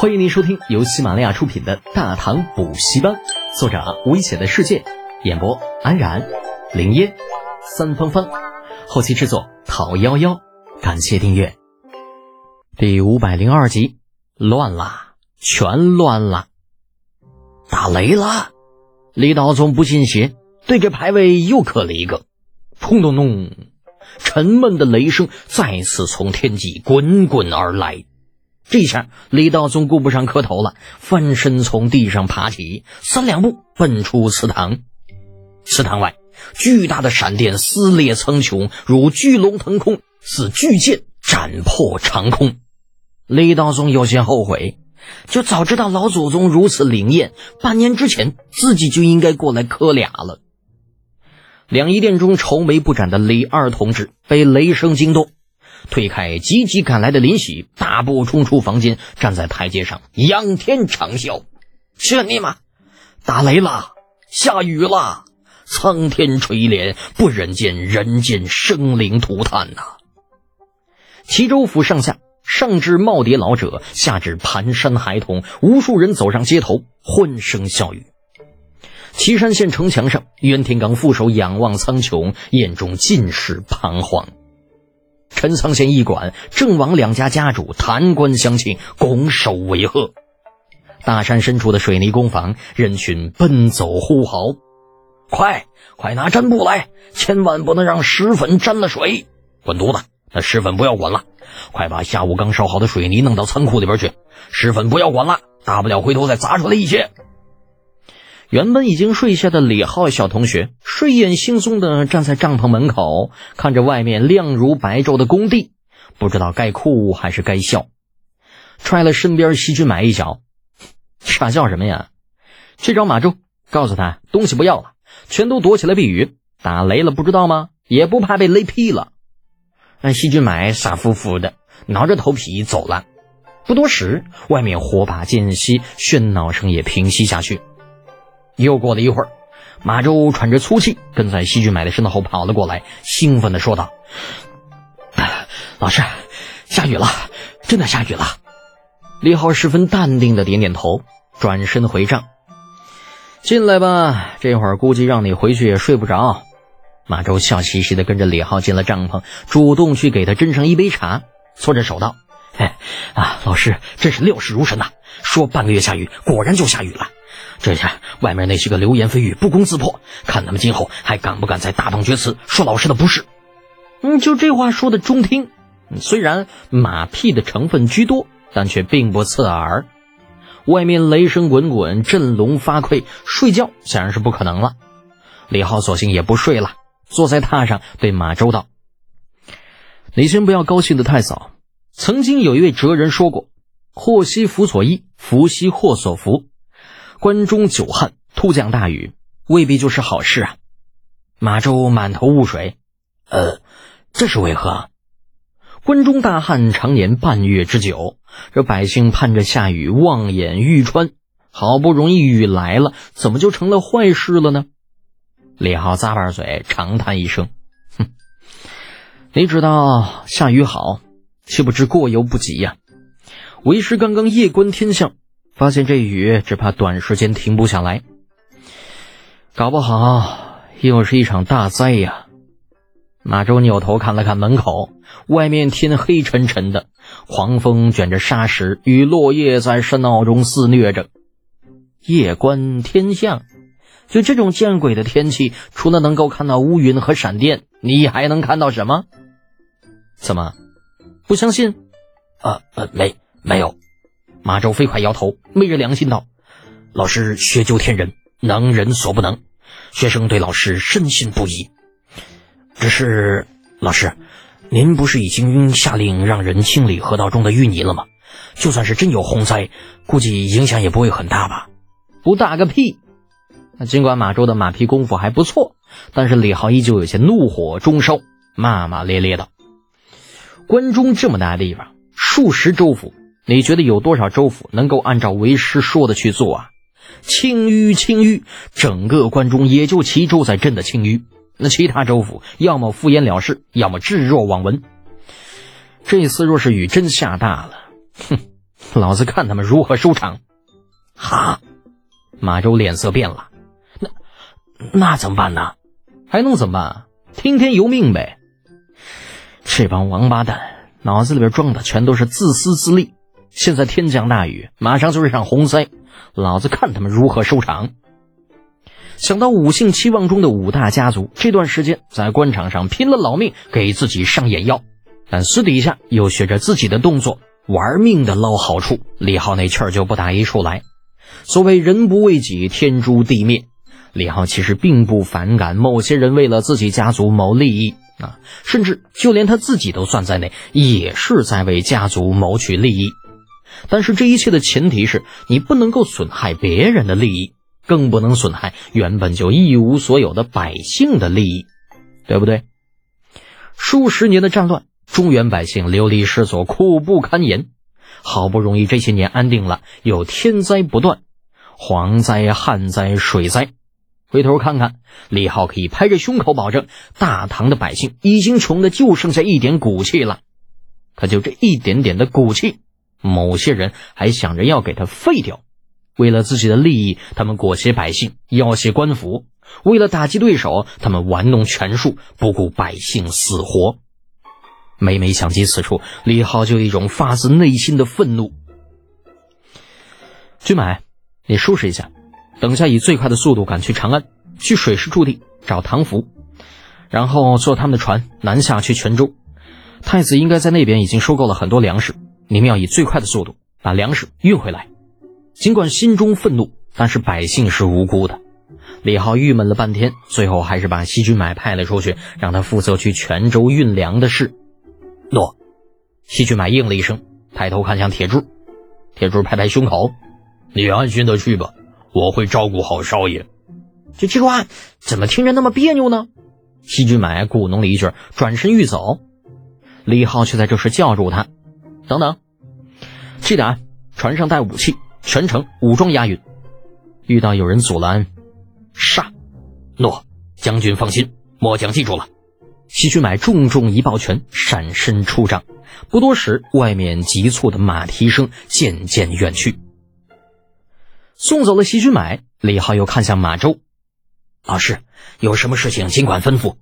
欢迎您收听由喜马拉雅出品的《大唐补习班》，作者危险的世界，演播安然、林烟、三芳芳，后期制作陶幺幺。感谢订阅。第五百零二集，乱啦，全乱了，打雷了！李道宗不信邪，对着牌位又磕了一个，砰咚咚，沉闷的雷声再次从天际滚滚而来。这下李道宗顾不上磕头了，翻身从地上爬起，三两步奔出祠堂。祠堂外，巨大的闪电撕裂苍穹，如巨龙腾空，似巨剑斩破长空。李道宗有些后悔，就早知道老祖宗如此灵验，半年之前自己就应该过来磕俩了。两仪殿中愁眉不展的李二同志被雷声惊动。推开急急赶来的林喜，大步冲出房间，站在台阶上仰天长啸：“去你妈！打雷了，下雨了，苍天垂怜，不忍见人间生灵涂炭呐！”齐州府上下，上至耄耋老者，下至蹒跚孩童，无数人走上街头，欢声笑语。岐山县城墙上，袁天罡负手仰望苍穹，眼中尽是彷徨。陈仓县驿馆，郑王两家家主弹冠相庆，拱手为贺。大山深处的水泥工坊，人群奔走呼号：“快快拿毡布来，千万不能让石粉沾了水！滚犊子，那石粉不要管了，快把下午刚烧好的水泥弄到仓库里边去。石粉不要管了，大不了回头再砸出来一些。”原本已经睡下的李浩小同学，睡眼惺忪的站在帐篷门口，看着外面亮如白昼的工地，不知道该哭还是该笑，踹了身边西君买一脚：“傻笑什么呀？去找马周，告诉他东西不要了，全都躲起来避雨。打雷了不知道吗？也不怕被雷劈了。”那西君买傻乎乎的，挠着头皮走了。不多时，外面火把间隙，喧闹声也平息下去。又过了一会儿，马周喘着粗气，跟在西俊买的身后跑了过来，兴奋地说道：“老师，下雨了，真的下雨了。”李浩十分淡定地点点头，转身回帐：“进来吧，这会儿估计让你回去也睡不着。”马周笑嘻嘻地跟着李浩进了帐篷，主动去给他斟上一杯茶，搓着手道：“嘿，啊，老师真是料事如神呐！说半个月下雨，果然就下雨了。”这下外面那些个流言蜚语不攻自破，看他们今后还敢不敢再大放厥词，说老师的不是。嗯，就这话说的中听，虽然马屁的成分居多，但却并不刺耳。外面雷声滚滚，振聋发聩，睡觉显然是不可能了。李浩索性也不睡了，坐在榻上对马周道：“你先不要高兴的太早。曾经有一位哲人说过：‘祸兮福所依，福兮祸所伏。’”关中久旱，突降大雨，未必就是好事啊！马周满头雾水，呃，这是为何？关中大旱常年半月之久，这百姓盼着下雨，望眼欲穿，好不容易雨来了，怎么就成了坏事了呢？李浩咂巴嘴，长叹一声：“哼，你知道下雨好，却不知过犹不及呀！为师刚刚夜观天象。”发现这雨只怕短时间停不下来，搞不好又是一场大灾呀！马周扭头看了看门口，外面天黑沉沉的，狂风卷着沙石与落叶在山坳中肆虐着。夜观天象，就这种见鬼的天气，除了能够看到乌云和闪电，你还能看到什么？怎么不相信？啊呃，没没有。马周飞快摇头，昧着良心道：“老师学究天人，能人所不能。学生对老师深信不疑。只是老师，您不是已经下令让人清理河道中的淤泥了吗？就算是真有洪灾，估计影响也不会很大吧？不大个屁！那尽管马周的马屁功夫还不错，但是李浩依旧有些怒火中烧，骂骂咧咧道：关中这么大地方，数十州府。”你觉得有多少州府能够按照为师说的去做啊？清淤，清淤，整个关中也就齐州在镇的清淤，那其他州府要么敷衍了事，要么置若罔闻。这次若是雨真下大了，哼，老子看他们如何收场！哈，马周脸色变了。那那怎么办呢？还能怎么办？听天由命呗。这帮王八蛋脑子里边装的全都是自私自利。现在天降大雨，马上就是场洪灾，老子看他们如何收场！想到五姓七望中的五大家族这段时间在官场上拼了老命给自己上眼药，但私底下又学着自己的动作玩命的捞好处，李浩那气儿就不打一处来。所谓人不为己，天诛地灭。李浩其实并不反感某些人为了自己家族谋利益啊，甚至就连他自己都算在内，也是在为家族谋取利益。但是这一切的前提是你不能够损害别人的利益。更不能损害原本就一无所有的百姓的利益，对不对？数十年的战乱，中原百姓流离失所，苦不堪言。好不容易这些年安定了，又天灾不断，蝗灾、旱灾、水灾。回头看看，李浩可以拍着胸口保证，大唐的百姓已经穷的就剩下一点骨气了。可就这一点点的骨气，某些人还想着要给他废掉。为了自己的利益，他们裹挟百姓，要挟官府；为了打击对手，他们玩弄权术，不顾百姓死活。每每想及此处，李浩就有一种发自内心的愤怒。君买，你收拾一下，等下以最快的速度赶去长安，去水师驻地找唐福，然后坐他们的船南下去泉州。太子应该在那边已经收购了很多粮食，你们要以最快的速度把粮食运回来。尽管心中愤怒，但是百姓是无辜的。李浩郁闷了半天，最后还是把西军买派了出去，让他负责去泉州运粮的事。诺，西军买应了一声，抬头看向铁柱。铁柱拍拍胸口：“你安心的去吧，我会照顾好少爷。”这句话怎么听着那么别扭呢？西军买咕哝了一句，转身欲走。李浩却在这时叫住他：“等等，记得啊，船上带武器。”全程武装押运，遇到有人阻拦，杀！诺，将军放心，末将记住了。西区买重重一抱拳，闪身出帐。不多时，外面急促的马蹄声渐渐远去。送走了西区买，李浩又看向马周老师，有什么事情尽管吩咐。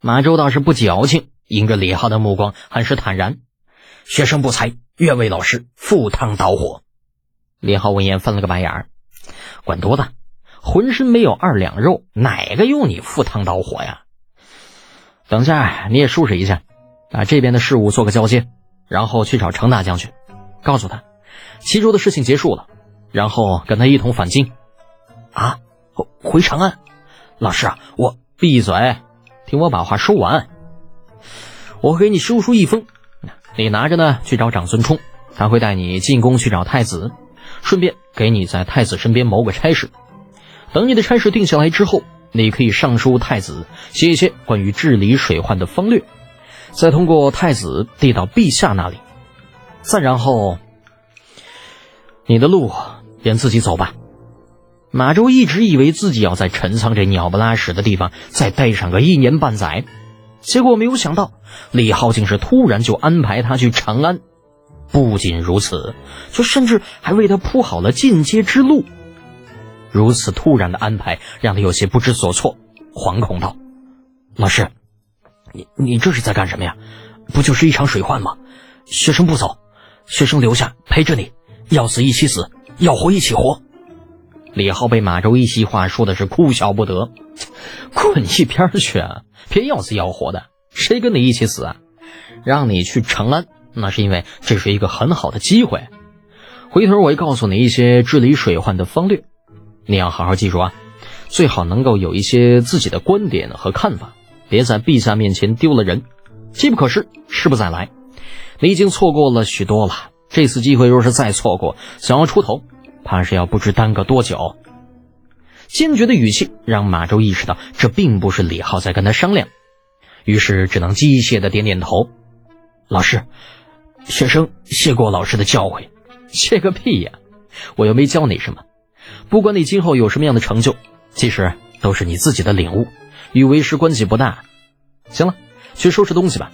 马周倒是不矫情，迎着李浩的目光，很是坦然。学生不才，愿为老师赴汤蹈火。李浩闻言翻了个白眼儿，管多大，浑身没有二两肉，哪个用你赴汤蹈火呀？等下你也收拾一下，把这边的事务做个交接，然后去找程大将军，告诉他齐州的事情结束了，然后跟他一同返京。啊，回长安？老师啊，我闭嘴，听我把话说完。我给你叔叔一封，你拿着呢，去找长孙冲，他会带你进宫去找太子。顺便给你在太子身边谋个差事，等你的差事定下来之后，你可以上书太子，写一些关于治理水患的方略，再通过太子递到陛下那里，再然后，你的路便自己走吧。马周一直以为自己要在陈仓这鸟不拉屎的地方再待上个一年半载，结果没有想到李浩竟是突然就安排他去长安。不仅如此，就甚至还为他铺好了进阶之路。如此突然的安排，让他有些不知所措，惶恐道：“老师，你你这是在干什么呀？不就是一场水患吗？学生不走，学生留下陪着你，要死一起死，要活一起活。”李浩被马周一席话说的是哭笑不得，滚一边去！啊别要死要活的，谁跟你一起死啊？让你去长安。那是因为这是一个很好的机会，回头我会告诉你一些治理水患的方略，你要好好记住啊，最好能够有一些自己的观点和看法，别在陛下面前丢了人。机不可失，失不再来，你已经错过了许多了，这次机会若是再错过，想要出头，怕是要不知耽搁多久。坚决的语气让马周意识到，这并不是李浩在跟他商量，于是只能机械的点点头，老师。学生谢过老师的教诲，谢个屁呀！我又没教你什么。不管你今后有什么样的成就，其实都是你自己的领悟，与为师关系不大。行了，去收拾东西吧。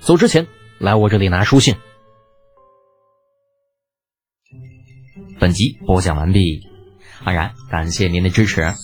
走之前来我这里拿书信。本集播讲完毕，安然感谢您的支持。